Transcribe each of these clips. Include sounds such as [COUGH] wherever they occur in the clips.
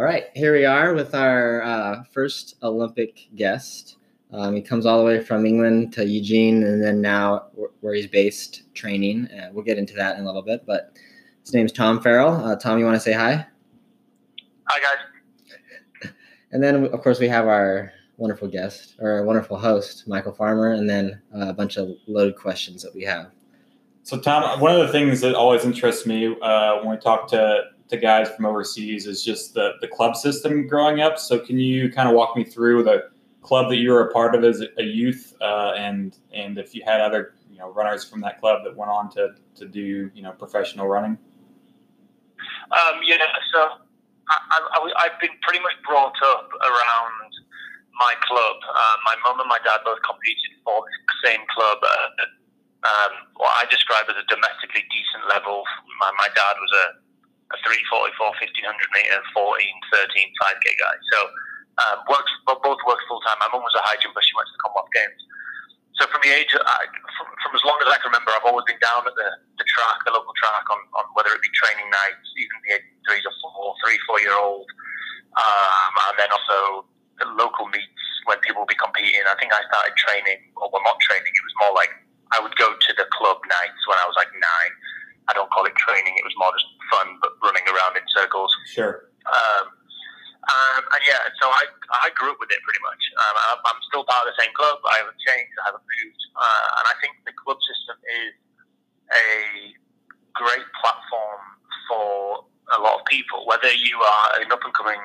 All right, here we are with our uh, first Olympic guest. Um, he comes all the way from England to Eugene, and then now where he's based training. Uh, we'll get into that in a little bit, but his name's Tom Farrell. Uh, Tom, you want to say hi? Hi, guys. [LAUGHS] And then, of course, we have our wonderful guest or wonderful host, Michael Farmer, and then uh, a bunch of loaded questions that we have. So, Tom, one of the things that always interests me uh, when we talk to to guys from overseas is just the the club system growing up. So, can you kind of walk me through the club that you were a part of as a youth, uh, and and if you had other you know runners from that club that went on to to do you know professional running? Um, yeah, so I, have been pretty much brought up around my club. Uh, my mum and my dad both competed for the same club. Uh, um, what I describe as a domestically decent level. My, my dad was a, a 344, 1500 meter, 14, 13, 5K guy. So um, works, both worked full time. My mum was a high jumper. She went to the Commonwealth Games. So from the age, I, from, from as long as I can remember, I've always been down at the, the track, the local track, on, on whether it be training nights, even the three or four, three, four year old, um, and then also the local meets when people will be competing. I think I started training, or well, not training. It was more like I would go to the club nights when I was like nine. I don't call it training; it was more just fun, but running around in circles. Sure. Um, um, and yeah, so I I grew up with it pretty much. Um, I'm still part of the same club. I haven't changed. I haven't moved. Uh, and I think the club system is a great platform for a lot of people. Whether you are an up and coming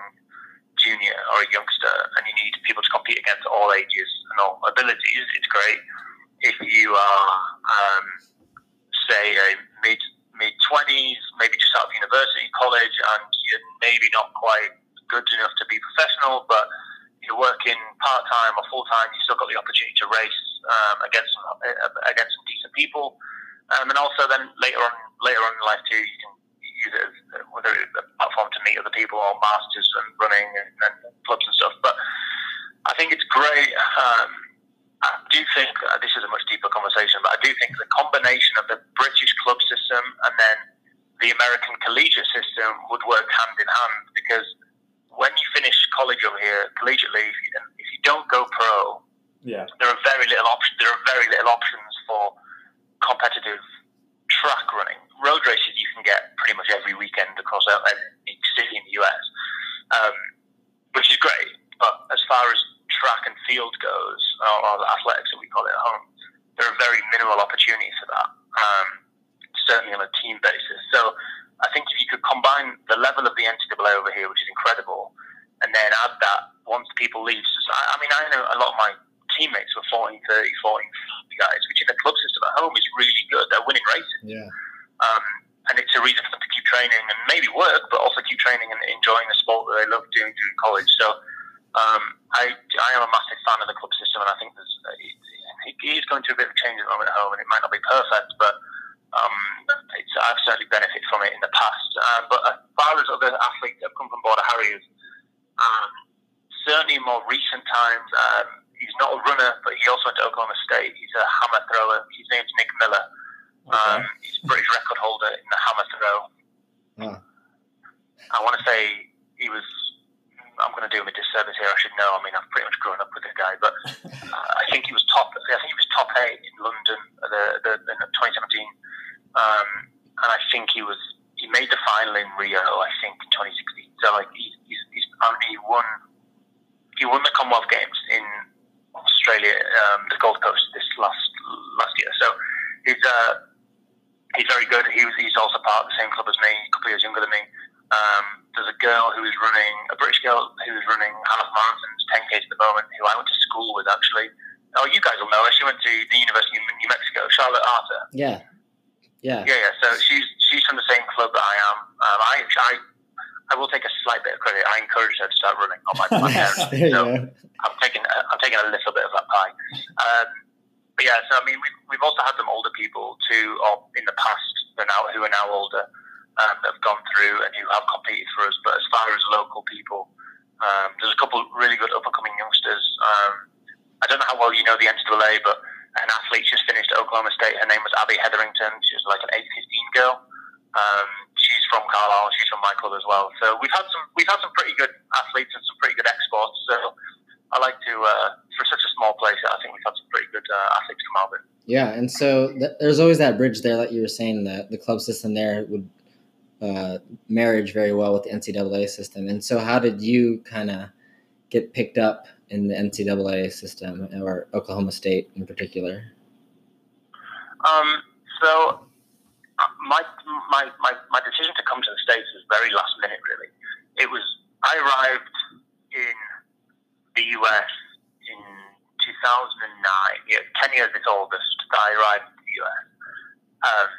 junior or a youngster, and you need people to compete against all ages and all abilities, it's great if you are, um, say, a mid mid twenties, maybe just out of university, college, and you're maybe not quite good enough to be professional, but you're working part time or full time, you still got the opportunity to race um, against uh, against some decent people, um, and also then later on later on in life too, you can use it as whether it's a platform to meet other people or masters and running and, and clubs and stuff. But I think it's great. Um, I do think uh, this is a much deeper conversation, but I do think the combination of the British club system and then the American collegiate system would work hand in hand because when you finish college over here, collegiately, if you, if you don't go pro, yeah. there are very little options. There are very little options for competitive track running. Road races you can get pretty much every weekend across any city in the US, um, which is great. But as far as track and field goes, or, the athletics that we call it at home, there are very minimal opportunities for that, um, certainly on a team basis. So I think if you could combine the level of the NCAA over here, which is incredible, and then add that once people leave. So I, I mean, I know a lot of my teammates were 14, 30, 14 guys, which in the club system at home is really good. They're winning races. Yeah. Um, and it's a reason for them to keep training and maybe work, but also keep training and enjoying the sport that they love doing through college. So um, I, I am a massive fan of the club system, and I think there's, uh, it, it is going through a bit of a change at the moment at home, and it might not be perfect, but um, I've certainly benefited from it in the past. Um, but as far as other athletes that have come from Border Harriers, um, certainly in more recent times, um, he's not a runner, but he also went to Oklahoma State. He's a hammer thrower. His name's Nick Miller. Okay. Um, he's a British record holder in the hammer throw. Huh. I want to say he was I'm going to do him a disservice here. I should know. I mean, I've pretty much grown up with the guy, but uh, I think he was top. I think he was top eight in London the, the, in 2017, um, and I think he was. He made the final in Rio, I think, in 2016. So like, he's, he's, he's only won. He won the Commonwealth Games in Australia, um, the Gold Coast this last last year. So he's uh, he's very good. He was, he's also part of the same club as me, a couple of years younger than me. Um, there's a girl who is running, a British girl who is running half marathons, 10Ks at the moment, who I went to school with actually. Oh, you guys will know her. She went to the University of Charlotte Arter. Yeah. Yeah. Yeah, yeah. So she's she's from the same club that I am. Um, I, I I will take a slight bit of credit. I encouraged her to start running on my, my [LAUGHS] parents. so I'm taking I'm taking a little bit of that pie. Um, but yeah, so I mean, we've, we've also had some older people too, or in the past, who are now who are now older, um, that have gone through and who have competed for us. But as far as local people, um, there's a couple really good up and coming youngsters. Um, I don't know how well you know the NCAA, but an athlete just finished at Oklahoma State. Her name was Abby Hetherington. She was like an eight fifteen girl. Um, she's from Carlisle. She's from Michael as well. So we've had some we've had some pretty good athletes and some pretty good exports. So I like to uh, for such a small place. I think we've had some pretty good uh, athletes come out of it. Yeah, and so th- there's always that bridge there that you were saying that the club system there would uh, marriage very well with the NCAA system. And so, how did you kind of get picked up in the NCAA system or Oklahoma State in particular? Um, so uh, my, my, my, my decision to come to the States was very last minute, really. It was, I arrived in the US in 2009, yeah, 10 years this August, that I arrived in the US. Um,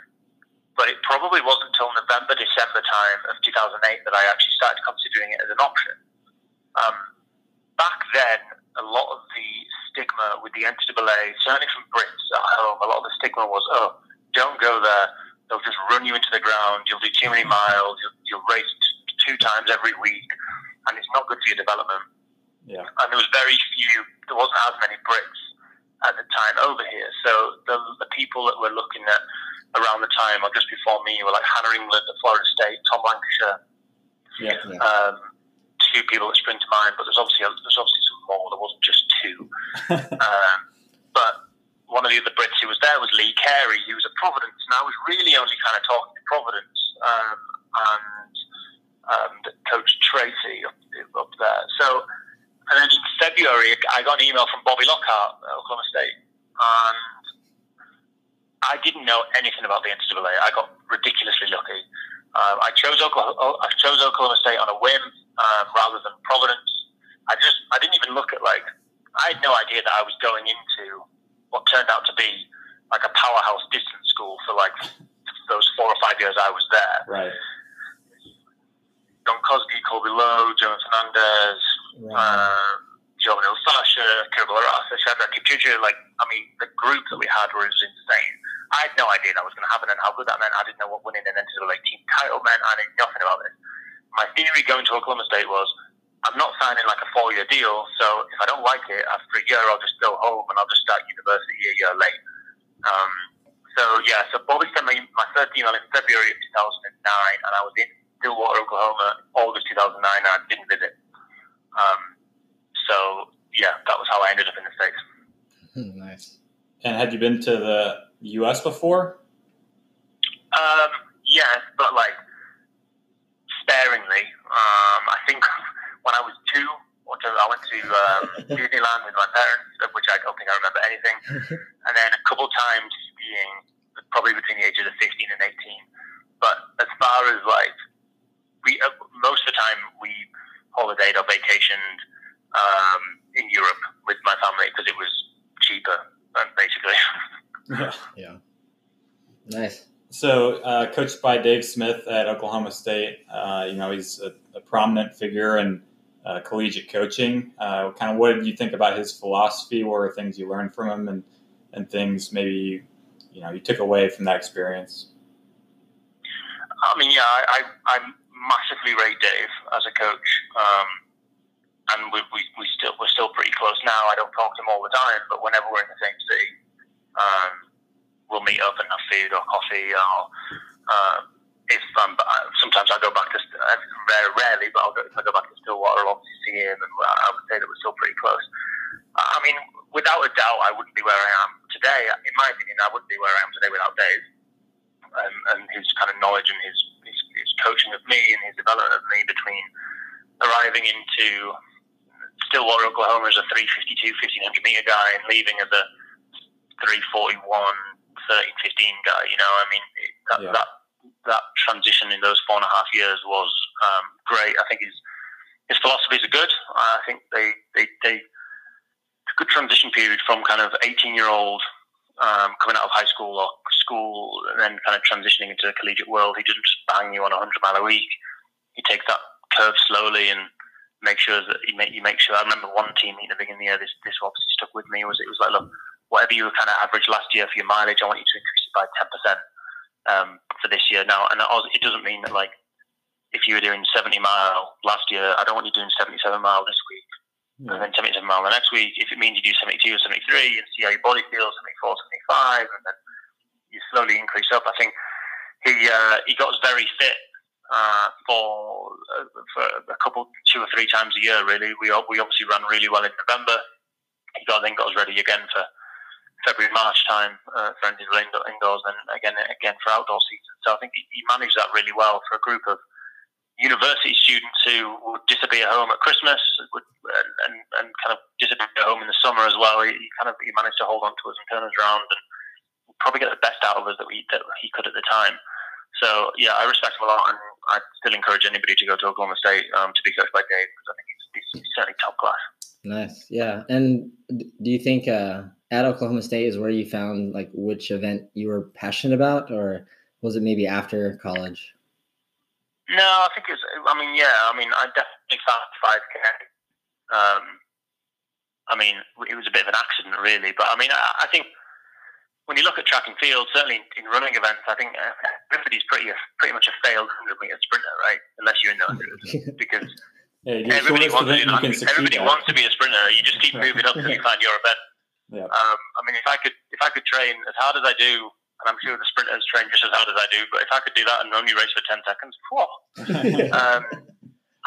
but it probably wasn't until November, December time of 2008 that I actually started considering it as an option. Um, back then, a lot of the stigma with the NCAA, certainly from Brits at home, a lot of the stigma was, oh, don't go there. They'll just run you into the ground. You'll do too many miles. You'll, you'll race t- two times every week, and it's not good for your development. Yeah. And there was very few. There wasn't as many Brits at the time over here. So the, the people that were looking at around the time or just before me were like Hannah England at Florida State, Tom Lancashire. Yeah. Yeah. Um, two people that spring to mind, but there's obviously there's obviously some more. There wasn't just two. [LAUGHS] Um, but one of the other Brits who was there was Lee Carey, who was at Providence, and I was really only kind of talking to Providence um, and um, Coach Treacy up, up there. So, and then in February, I got an email from Bobby Lockhart at Oklahoma State, and I didn't know anything about the NCAA. I got ridiculously lucky. Um, I chose Oklahoma. I chose Oklahoma State on a whim um, rather than Providence. I just I didn't even look at like I had no idea that I was going into what turned out to be like a powerhouse distance school for like those four or five years I was there. right. Don Cosby, Colby Lowe, Jonas Fernandez, Right. uh, Jovenel Sasha, Kirubel Erassa, Shadrach Kipchirchir, like, I mean, the group that we had was insane. I had no idea that was going to happen and how good that meant. I didn't know what winning an NCAA team title meant. I knew nothing about it. My theory going to Oklahoma State was, I'm not signing like a four-year deal, so if I don't like it after a year, I'll just go home and I'll just start university a year late. Um, so yeah, so Bobby sent me my first email in February of 2009, and I was in Stillwater, Oklahoma, August 2009, and I didn't visit. Um, so yeah, that was how I ended up in the states. Hmm, nice. And had you been to the U.S. before? Um, yes, but like sparingly. Um, I think when I was two, or two, I went to um, [LAUGHS] Disneyland with my parents, of which I don't think I remember anything, [LAUGHS] and then a couple times skiing, probably between the ages of 15 and 18. But as far as like we, uh, most of the time we holidayed or vacationed um, in Europe with my family because it was cheaper, um, basically. Yeah. Nice. So, uh, coached by Dave Smith at Oklahoma State, uh, you know he's a, a prominent figure in uh, collegiate coaching. Uh, kind of, what did you think about his philosophy? What were things you learned from him, and and things maybe you, you know you took away from that experience? I mean, yeah, I, I, I massively rate Dave as a coach, um, and we, we, we still we're still pretty close now. I don't talk to him all the time, but whenever we're in the same city, um, we'll meet up and have food or coffee. Or um, if um, sometimes I go back to uh, very rarely, but I'll go, if I go back to Stillwater, I'll obviously see him, and I would say that we're still pretty close. I mean, without a doubt, I wouldn't be where I am today. In my opinion, I wouldn't be where I am today without Dave and his kind of knowledge and his, his, his coaching of me and his development of me between arriving into Stillwater, Oklahoma as a 352, 1500 meter guy and leaving as a 341, 13, 15 guy. You know, I mean, it, that, Yeah. that that transition in those four and a half years was um, great. I think his his philosophies are good. I think they they they it's a good transition period from kind of 18 year old um, coming out of high school or school and then kind of transitioning into the collegiate world. He doesn't just bang you on a 100 mile a week. He takes that curve slowly and make sure that you make you make sure. I remember one team meeting at the beginning of the year. This this obviously stuck with me. Was it was like look, whatever you were kind of average last year for your mileage, I want you to increase it by 10 percent um, for this year. Now, and it doesn't mean that like if you were doing 70 mile last year, I don't want you doing 77 mile this week and then 77 mile the next week. If it means you do 72 or 73 and see how your body feels, 74, 75, and then you slowly increase up. I think he uh, he got us very fit uh, for uh, for a couple, two or three times a year. Really, we we obviously ran really well in November. He got then got us ready again for February March time uh, for indoor, indoors, and again again for outdoor season. So I think he, he managed that really well for a group of university students who would disappear home at Christmas would, and, and, kind of disappear home in the summer as well. He, he kind of he managed to hold on to us and turn us around and probably get the best out of us that, we, that he could at the time. So yeah, I respect him a lot, and I still encourage anybody to go to Oklahoma State um, to be coached by Dave because I think he's, he's, certainly top class. Nice, yeah. And do you think uh, at Oklahoma State is where you found like which event you were passionate about, or was it maybe after college? No, I think it's. I mean, yeah. I mean, I definitely found five K. Um, I mean, it was a bit of an accident, really. But I mean, I, I think when you look at track and field, certainly in running events, I think uh, everybody's pretty pretty much a failed hundred meter sprinter, right? Unless you're in the hundred, [LAUGHS] because Yeah, everybody wants to you that. Everybody wants to be a sprinter. You just keep moving up until [LAUGHS] you find your event. Yeah. Um, I mean, if I could if I could train as hard as I do, and I'm sure the sprinters train just as hard as I do, but if I could do that and only race for ten seconds, whoa, [LAUGHS] um,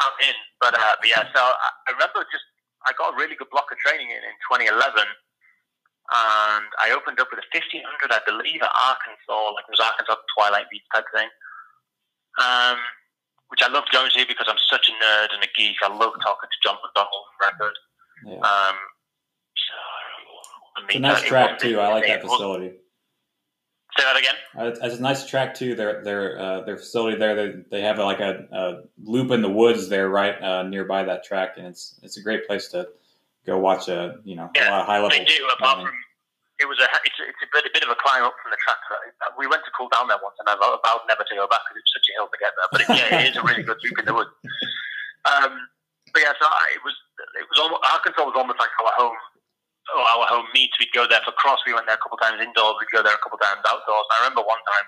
I'm in. But, uh, but yeah, so I, I remember just I got a really good block of training in in 2011, and I opened up with a 1500, I believe, at Arkansas, like it was Arkansas Twilight Beach type thing, um, which I love going to because I'm such a nerd and a geek. I love talking to John McDonald from record. Yeah. Um, so, I It's a nice track too. I like that facility. Say that again. Uh, It's a nice track too. Their their uh, their facility there. They, they have like a, a loop in the woods there, right uh, nearby that track, and it's it's a great place to go watch a you know a lot of high level. They do. Apart from it was a it's a, it's a bit, a bit of a climb up from the track. We went to cool down there once, and I vowed never to go back because it's such a hill to get there. But it, yeah, it is a really good loop in the woods. Um, but yeah, so I, it was it was almost Arkansas was almost like our home. Our home meets. We'd go there for cross. We went there a couple times indoors. We'd go there a couple times outdoors. And I remember one time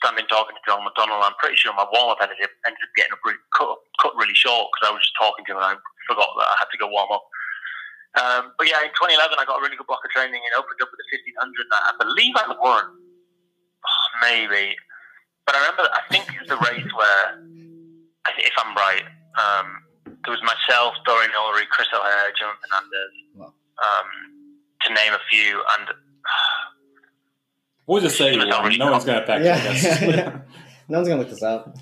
standing talking to John McDonald. I'm pretty sure my warm up ended, ended up getting a cut, cut really short because I was just talking to him and I forgot that I had to go warm up. Um, but yeah, in 2011, I got a really good block of training and opened up with a 1500 that I believe I won. Oh, maybe. But I remember, I think it's the race where, if I'm right, um, there was myself, Dorian Ulrey, Chris O'Hare, John Fernandez, Wow. um, to name a few. And [SIGHS] We'll just say you It's not won. really No one's gonna fact Yeah. check us. [LAUGHS] no one's gonna look this up.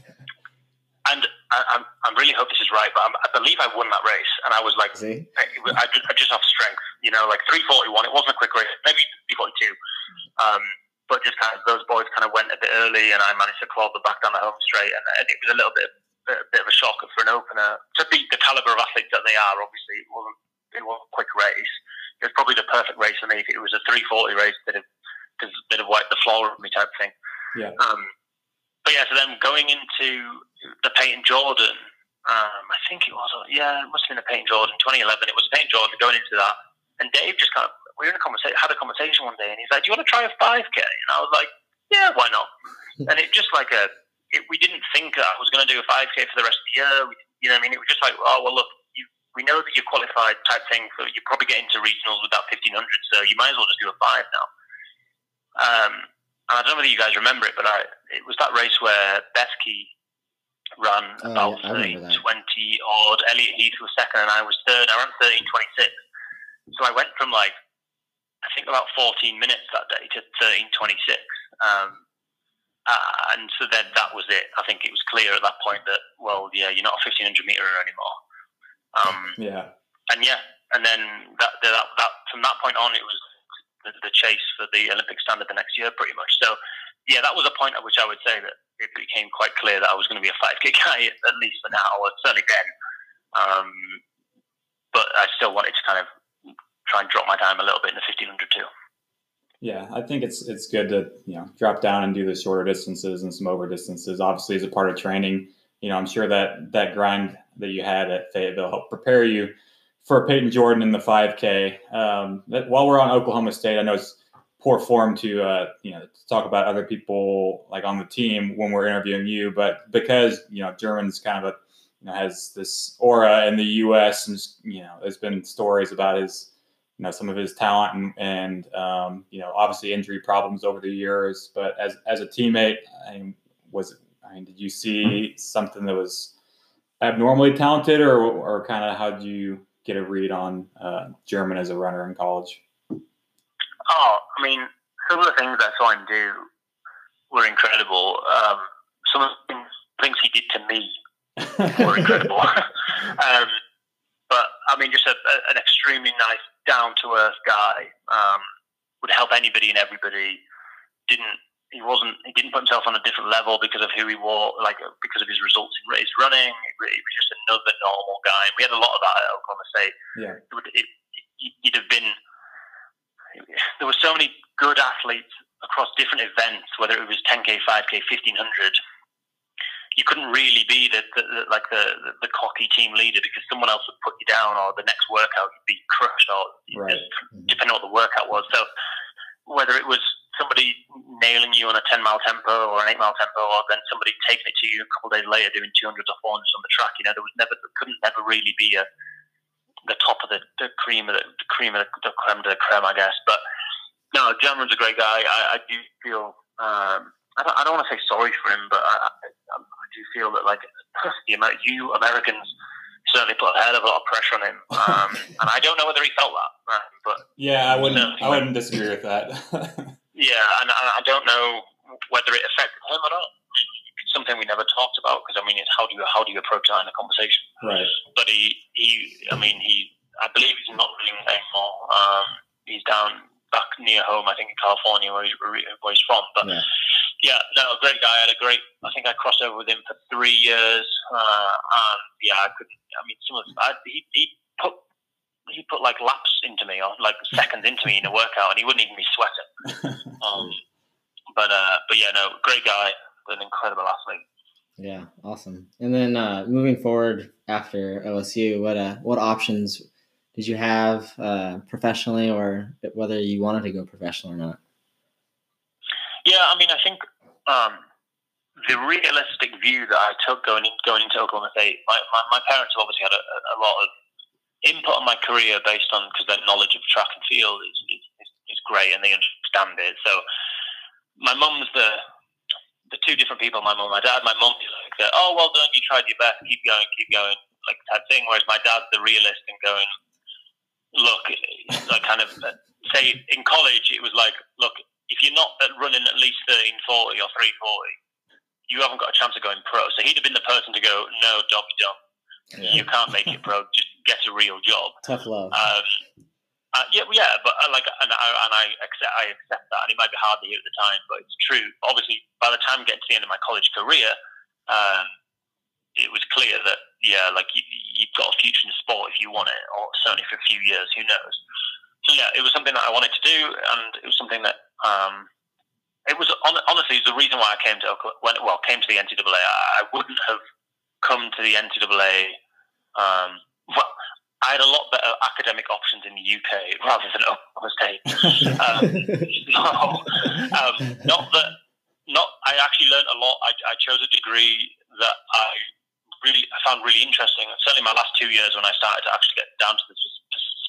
And I, I'm, I really hope this is right, but I'm, I believe I won that race. And I was like, See, I, I, just, I just off strength, you know, like 341. It wasn't a quick race, maybe 342. Um, but just kind of those boys kind of went a bit early, and I managed to claw them back down the home straight, and, and it was a little bit, bit, bit of a shocker for an opener to beat the caliber of athletes that they are. Obviously, it wasn't it wasn't a quick race. It was probably the perfect race for me. If it was a 340 race, bit of bit of, bit of wipe the floor of me type thing. Yeah. Um, but yeah, so then going into the Peyton Jordan, um, I think it was, yeah, it must have been the Peyton Jordan 2011. It was Peyton Jordan going into that. And Dave just kind of, we were in a conversation, had a conversation one day, and he's like, Do you want to try a 5K? And I was like, Yeah, why not? [LAUGHS] and it just like a, it, we didn't think that I was going to do a 5K for the rest of the year. We, you know what I mean? It was just like, Oh, well, look, you, we know that you're qualified type thing, so you're probably get into regionals with that 1500, so you might as well just do a 5 now. Um, and I don't know whether you guys remember it, but I, it was that race where Besky ran Oh, about yeah, I 30, remember that. 20 odd. Elliott Heath was second, and I was third. I ran 13 26. So I went from like, I think about 14 minutes that day to 13 26. Um, uh, and so then that was it. I think it was clear at that point that, well, yeah, you're not a 1500 meter anymore. Um, Yeah. and yeah, and then that, that, that from that point on, it was the, the chase for the Olympic standard the next year, pretty much. So, yeah, that was a point at which I would say that it became quite clear that I was going to be a 5K [LAUGHS] guy, at least for now, or certainly then. Um, but I still wanted to kind of try and drop my time a little bit in the 1500 too. Yeah, I think it's it's good to you know drop down and do the shorter distances and some over distances. Obviously, as a part of training, you know I'm sure that that grind that you had at Fayetteville helped prepare you for Peyton Jordan in the 5K. Um, that, while we're on Oklahoma State, I know it's poor form to uh, you know to talk about other people like on the team when we're interviewing you, but because you know German's kind of a you know has this aura in the U.S. and you know there's been stories about his you know some of his talent and, and um, you know obviously injury problems over the years. But as as a teammate, I mean, was I mean, did you see something that was abnormally talented, or or kind of how did you get a read on uh, German as a runner in college? Oh, I mean, some of the things I saw him do were incredible. Um, some of the things he did to me were [LAUGHS] incredible. [LAUGHS] um, but I mean, just a, a, an extremely nice, down to earth guy. Um, would help anybody and everybody. Didn't he wasn't he didn't put himself on a different level because of who he was, like because of his results in race running. He was just another normal guy. And we had a lot of that at Oklahoma State. Yeah, it, would, it, you'd have been. There were so many good athletes across different events, whether it was 10k, 5k, 1500 you couldn't really be the, the, the like the, the, the cocky team leader because someone else would put you down, or the next workout you'd be crushed, or right. Mm-hmm. depending on what the workout was. So whether it was somebody nailing you on a 10 mile tempo or an 8 mile tempo, or then somebody taking it to you a couple of days later doing 200 or 400 on the track, you know, there was never, there couldn't never really be a the top of the, the cream of the, the cream of the, the creme de la creme, I guess. But no, Cameron's a great guy. I, I do feel. Um, I don't, I don't want to say sorry for him, but I, I, I do feel that like [LAUGHS] the amount you Americans certainly put a hell of a lot of pressure on him, [LAUGHS] um, and I don't know whether he felt that. Uh, but yeah, I wouldn't. I wouldn't disagree with that. [LAUGHS] yeah, and I, I don't know whether it affected him or not. It's something we never talked about because I mean, it's how do you how do you approach that in a conversation? Right. But he he, I mean, he I believe he's not running anymore. Um, he's down back near home, I think in California, where he's, where he's from. But yeah yeah, no, a great guy. I had a great. I think I crossed over with him for three years, uh, and yeah, I could. I mean, some of I, he he put he put like laps into me or like [LAUGHS] seconds into me in a workout, and he wouldn't even be sweating. [LAUGHS] um, but uh, but yeah, no, great guy, an incredible athlete. Yeah, awesome. And then uh, moving forward after OSU, what uh, what options did you have uh, professionally, or whether you wanted to go professional or not? Yeah, I mean, I think um, the realistic view that I took going in, going into Oklahoma State, my, my, my parents have obviously had a, a, lot of input on my career based on because their knowledge of track and field is, is, is, great and they understand it. So my mum's the the two different people. My mum, my dad. My mum is like, the, "Oh, well done, you tried your best. Keep going, keep going," like type thing. Whereas my dad's the realist and going, "Look, like kind of say in college, it was like, look, if you're not running at least 1340 or 340, you haven't got a chance of going pro. So he'd have been the person to go, no, don't. Yeah. You can't make it pro. Just get a real job. Tough love. Um, uh, yeah, yeah, but uh, like, and I, and I accept, I accept that, and it might be hard to hear at the time, but it's true. Obviously, by the time getting to the end of my college career, um, it was clear that yeah, like you, you've got a future in the sport if you want it, or certainly for a few years, who knows. So yeah, it was something that I wanted to do, and it was something that um, it was honestly the reason why I came to when well came to the NCAA. I wouldn't have come to the NCAA. Um, well, I had a lot better academic options in the UK [LAUGHS] rather than Oklahoma State. um, [LAUGHS] no, um, not that. Not. I actually learned a lot. I, I chose a degree that I really I found really interesting. Certainly, my last two years when I started to actually get down to the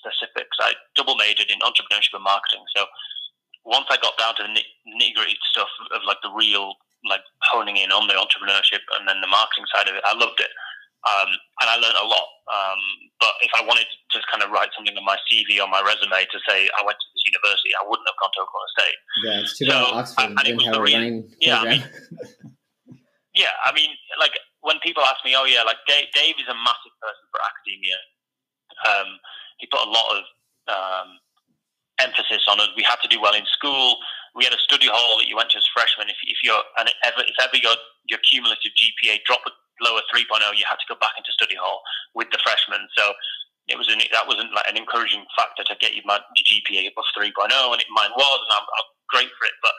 specifics, I double majored in entrepreneurship and marketing. So once I got down to the nitty gritty stuff of like the real, like honing in on the entrepreneurship and then the marketing side of it, I loved it. Um, and I learned a lot. Um, but if I wanted to just kind of write something on my CV or my resume to say I went to this university, I wouldn't have gone to Oklahoma State. Yeah, it's too so, bad Oxford and didn't have a running yeah, I mean, [LAUGHS] yeah, I mean, like when people ask me, oh yeah, like Dave, Dave is a massive person for academia. Um, he put a lot of um, emphasis on us. We had to do well in school. We had a study hall that you went to as freshman. If, if you're and ever if ever your your cumulative GPA dropped below a 3.0, you had to go back into study hall with the freshmen. So it was an, that wasn't like an encouraging factor to get you my GPA above 3.0, and it mine was, and I'm, I'm great for it. But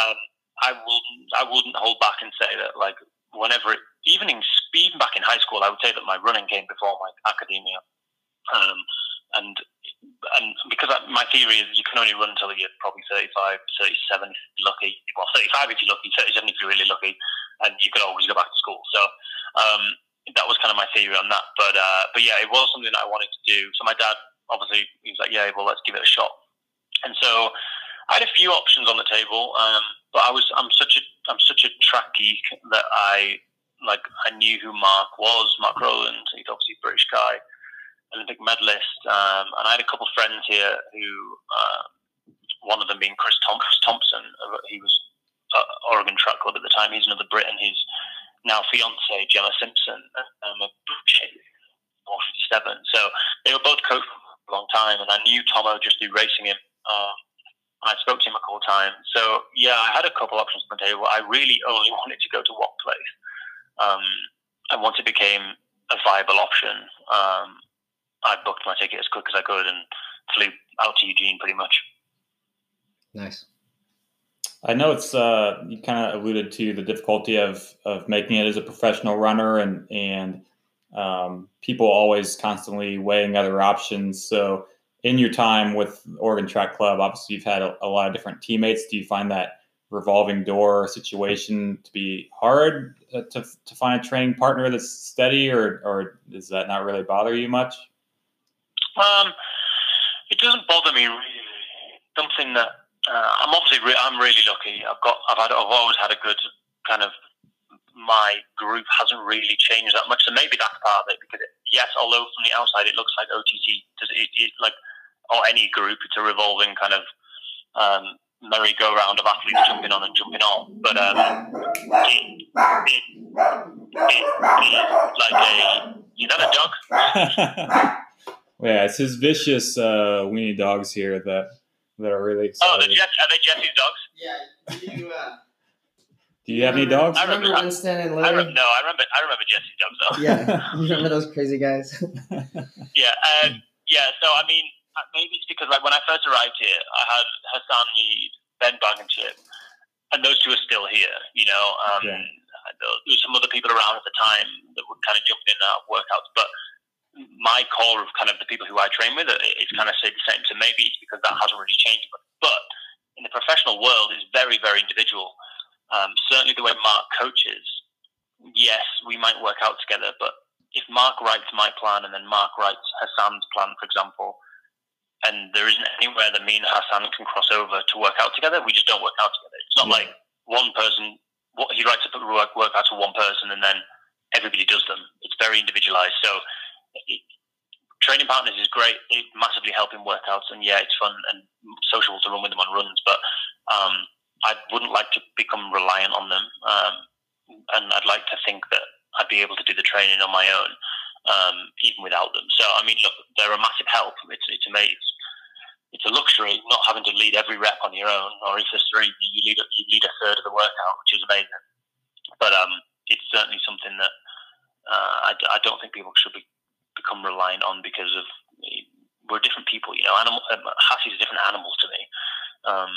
um, I will I wouldn't hold back and say that like whenever it, even in even back in high school, I would say that my running came before my academia. Um, and and because my theory is you can only run until you're probably 35, 37 if you're lucky. Well, 35 if you're lucky, 37 if you're really lucky, and you could always go back to school. So um, that was kind of my theory on that. But uh, but yeah, it was something that I wanted to do. So my dad obviously he was like, yeah, well, let's give it a shot. And so I had a few options on the table, um, but I was I'm such a I'm such a track geek that I like I knew who Mark was, Mark Rowland. He's obviously a British guy. Olympic medalist, um, and I had a couple of friends here who uh, one of them being Chris Thompson. He was Oregon Track Club at the time. He's another Brit, and his now fiance Gemma Simpson, um, a 47. So they were both coached for a long time, and I knew Tomo just through racing him. Uh, I spoke to him a couple of times. So yeah, I had a couple options on the table. I really only [LAUGHS] wanted to go to one place. Um, and once it became a viable option, um, I booked my ticket as quick as I could and flew out to Eugene pretty much. Nice. I know it's uh, you kind of alluded to the difficulty of of making it as a professional runner and and um, people always constantly weighing other options. So in your time with Oregon Track Club, obviously you've had a, a lot of different teammates. Do you find that revolving door situation to be hard uh, to, to find a training partner that's steady, or or does that not really bother you much? Um, it doesn't bother me really. Something that uh, I'm obviously re- I'm really lucky. I've got I've had I've always had a good kind of my group hasn't really changed that much. So maybe that's part of it because it, yes, although from the outside it looks like OTC, it, it, like or any group, it's a revolving kind of um, merry-go-round of athletes jumping on and jumping off. But um, it, it, it, it, like a you know a dog. [LAUGHS] yeah, it's his vicious uh, weenie dogs here that that are really excited. Oh, the Jet, are they Jesse's dogs? Yeah. You, uh, Do you have any dogs? I remember I, Winston and Lily. I no, I remember. I remember Jesse's dogs though. yeah, you remember those crazy guys? [LAUGHS] yeah, um, yeah. So I mean, uh, maybe it's because like when I first arrived here, I had Hassan Mead, Ben Blankenship, and those two are still here. You know, um, yeah. there were some other people around at the time that were kind of jumping in and out of workouts, but my core of kind of the people who I train with is kind of stayed the same. So maybe it's because that hasn't really changed. But, but in the professional world, it's very, very individual. Um, certainly the way Mark coaches, yes, we might work out together. But if Mark writes my plan and then Mark writes Hassan's plan, for example, and there isn't anywhere that me and Hassan can cross over to work out together, we just don't work out together. It's not yeah. like one person, what he writes a work, work out to one person and then everybody does them. It's very individualized. So it, training partners is great. It massively helping workouts, and yeah, it's fun and sociable to run with them on runs. But um, I wouldn't like to become reliant on them, um, and I'd like to think that I'd be able to do the training on my own, um, even without them. So I mean, look, they're a massive help. It's it's amazing. It's a luxury not having to lead every rep on your own, or if there's three, you lead you lead a third of the workout, which is amazing. But um, it's certainly something that uh, I, I don't think people should be become reliant on because of we're different people. You know, animal um, a different animal to me. Um,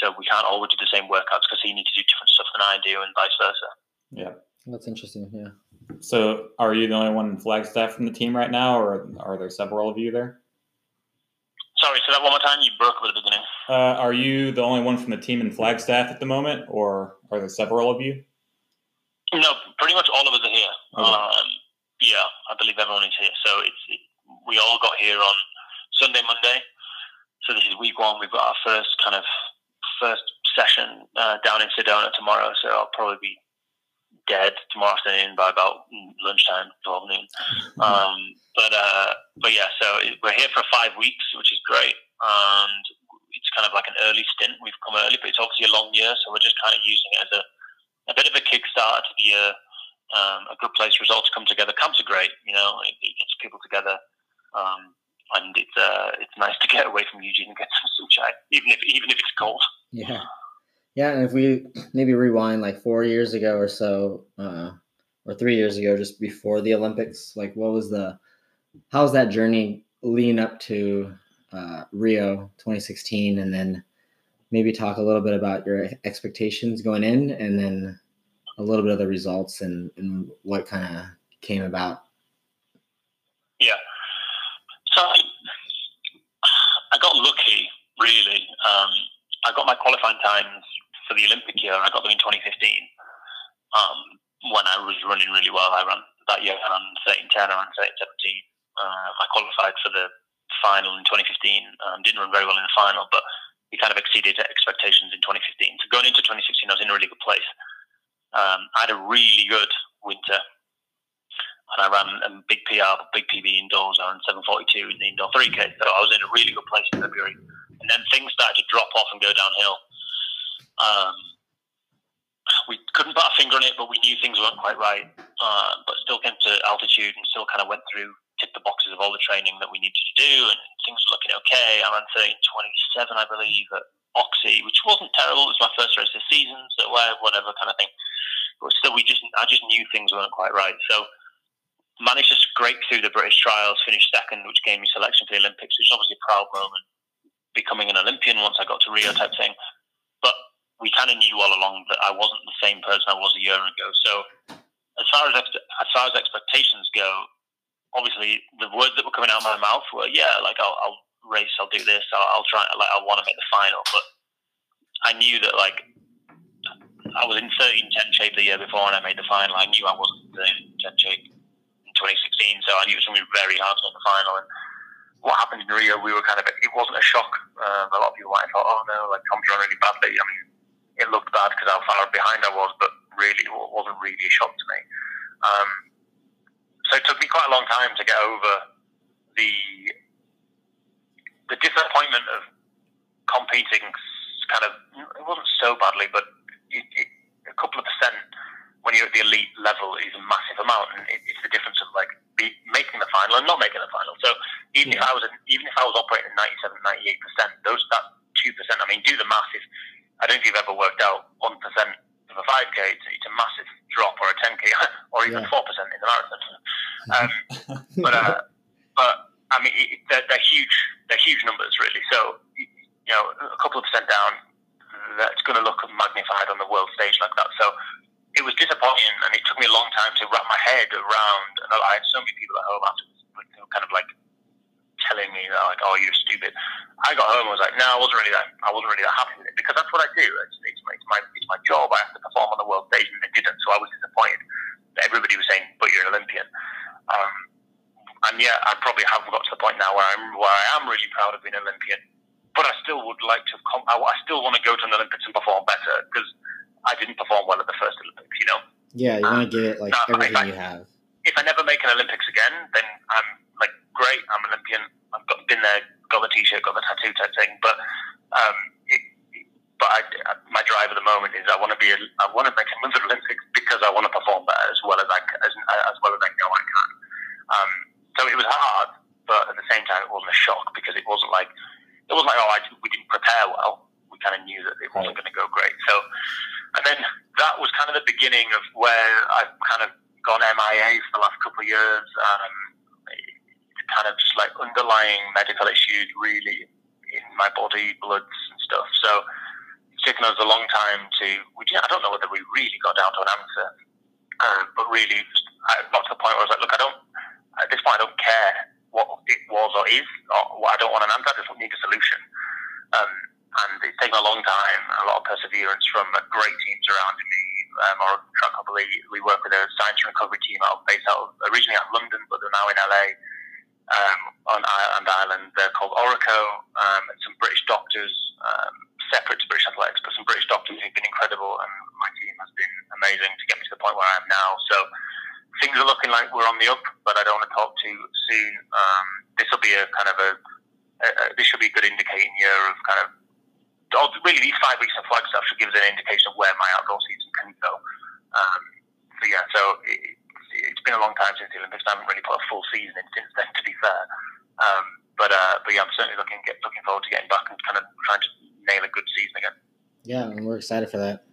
so we can't always do the same workouts because he needs to do different stuff than I do, and vice versa. Yeah, that's interesting. Yeah. So, are you the only one in Flagstaff from the team right now, or are there several of you there? Sorry, say that one more time. You broke up at the beginning. Uh, are you the only one from the team in Flagstaff at the moment, or are there several of you? No, pretty much all of us are here. Okay. Um, yeah, I believe everyone is here. So it's it, we all got here on Sunday, Monday. So this is week one. We've got our first kind of first session uh, down in Sedona tomorrow. So I'll probably be dead tomorrow afternoon by about lunchtime, twelve noon. Um, but uh, but yeah, so we're here for five weeks, which is great, and it's kind of like an early stint. We've come early, but it's obviously a long year, so we're just kind of using it as a a bit of a kickstart to the year um, a good place. Results come together. Camps are great. You know, it, it gets people together, um, and it's uh, it's nice to get away from Eugene and get some sunshine, even if even if it's cold. Yeah, yeah. And if we maybe rewind like four years ago or so, uh, or three years ago, just before the Olympics, like what was the how's that journey lean up to uh, Rio 2016, and then maybe talk a little bit about your expectations going in, and then a little bit of the results and, and what kind of came about. Yeah. So I, I got lucky, really. Um, I got my qualifying times for the Olympic year. I got them in 2015 um, when I was running really well. I ran that year around 1310, around 1317. Um, I qualified for the final in 2015. Um, didn't run very well in the final, but we kind of exceeded expectations in 2015. So going into 2016, I was in a really good place. Um, I had a really good winter, and I ran a big PR, big PB indoors around 7:42 in the indoor 3K. So I was in a really good place in February. and then things started to drop off and go downhill. Um, we couldn't put our finger on it, but we knew things weren't quite right. Uh, but still came to altitude and still kind of went through, ticked the boxes of all the training that we needed to do, and things were looking okay. I ran 13.27, I believe, at Oxy, which wasn't terrible. It was my first race of the season, so uh, whatever kind of thing. But still, we just I just knew things weren't quite right. So managed to scrape through the British trials, finished second, which gave me selection for the Olympics, which is obviously a proud moment, becoming an Olympian once I got to Rio type thing. But we kind of knew all along that I wasn't the same person I was a year ago. So as far as as far as expectations go, obviously the words that were coming out of my mouth were, yeah, like I'll, I'll race, I'll do this, I'll, I'll try, like I want to make the final. But I knew that like I was in 13 10 shape the year before and I made the final. I knew I wasn't in 10 shape in 2016, so I knew it was going to be very hard to make the final. And what happened in Rio, we were kind of, it wasn't a shock. Um, a lot of people might have thought, oh no, like Tom's run really badly. I mean, it looked bad because how far behind I was, but really, it wasn't really a shock to me. Um, so it took me quite a long time to get over the the disappointment of competing kind of it wasn't so badly, but it, it, a couple of percent when you're at the elite level is a massive amount, and it, it's the difference of like be, making the final and not making the final. So even yeah. if I was even if I was operating 97, 98 percent, those that two percent. I mean, do the math. If I don't think you've ever worked out one percent of a five k, it's, it's, a massive drop, or a ten k, [LAUGHS] or even four yeah. percent in the marathon. Um, [LAUGHS] but uh, but I mean, it, they're, they're huge. They're huge numbers, really. So you know, a couple of percent down, that's going to look magnified on the world stage like that. So it was disappointing, and it took me a long time to wrap my head around. And I had so many people at home afterwards, kind of like telling me that, like, "Oh, you're stupid." I got home, and was like, "No, I wasn't really that. I wasn't really that happy with it because that's what I do. It's, it's, my, it's my it's my job. I have to perform on the world stage, and it didn't. So I was disappointed. Everybody was saying, "But you're an Olympian." Um, and yeah, I probably have got to the point now where I'm where I am really proud of being an Olympian. But I still would like to. I, I still want to go to an Olympics and perform better because I didn't perform well at the first Olympics, you know? Yeah, you want to give it like no, everything I, you have. If I never make an Olympics again, then I'm like, great, I'm an Olympian. I've got, been there, got the t-shirt, got the tattoo type thing. But, um, it, but I, my drive at the moment is I want to be, a, I want to make a Winter Olympics because I want to perform better as well as I, as, as well as I know I can. Um, so it was hard, but at the same time, it wasn't a shock because it wasn't like, it wasn't like, oh, I, we didn't prepare well. We kind of knew that it wasn't going to go great. So, and then that was kind of the beginning of where I've kind of gone MIA for the last couple of years. Um, kind of just like underlying medical issues really in my body, bloods and stuff. So it's taken us a long time to, we, I don't know whether we really got down to an answer, uh, but really I got to the point where I was like, look, I don't, at this point, I don't care what it was or is, or I don't want an answer, I just need a solution. Um, and it's taken a long time, a lot of perseverance from great teams around me. Um, or Track Couple, we work with a science recovery team out based out originally out of London, but they're now in LA um, on Island Island. They're called Orico, um, and some British doctors, um, separate to British Athletics, but some British doctors who've been incredible, and my team has been amazing to get me to the point where I am now. So things are looking like we're on the up, but I don't want to talk too soon. Um, this will be a kind of a, a, a this should be a good indicating year of kind of really these five weeks of Flagstaff should give us an indication of where my outdoor season can go. Um, so yeah, so it, has been a long time since the Olympics. I haven't really put a full season in since then, to be fair. Um, but uh, but yeah, I'm certainly looking get, looking forward to getting back and kind of trying to nail a good season again. Yeah, and we're excited for that.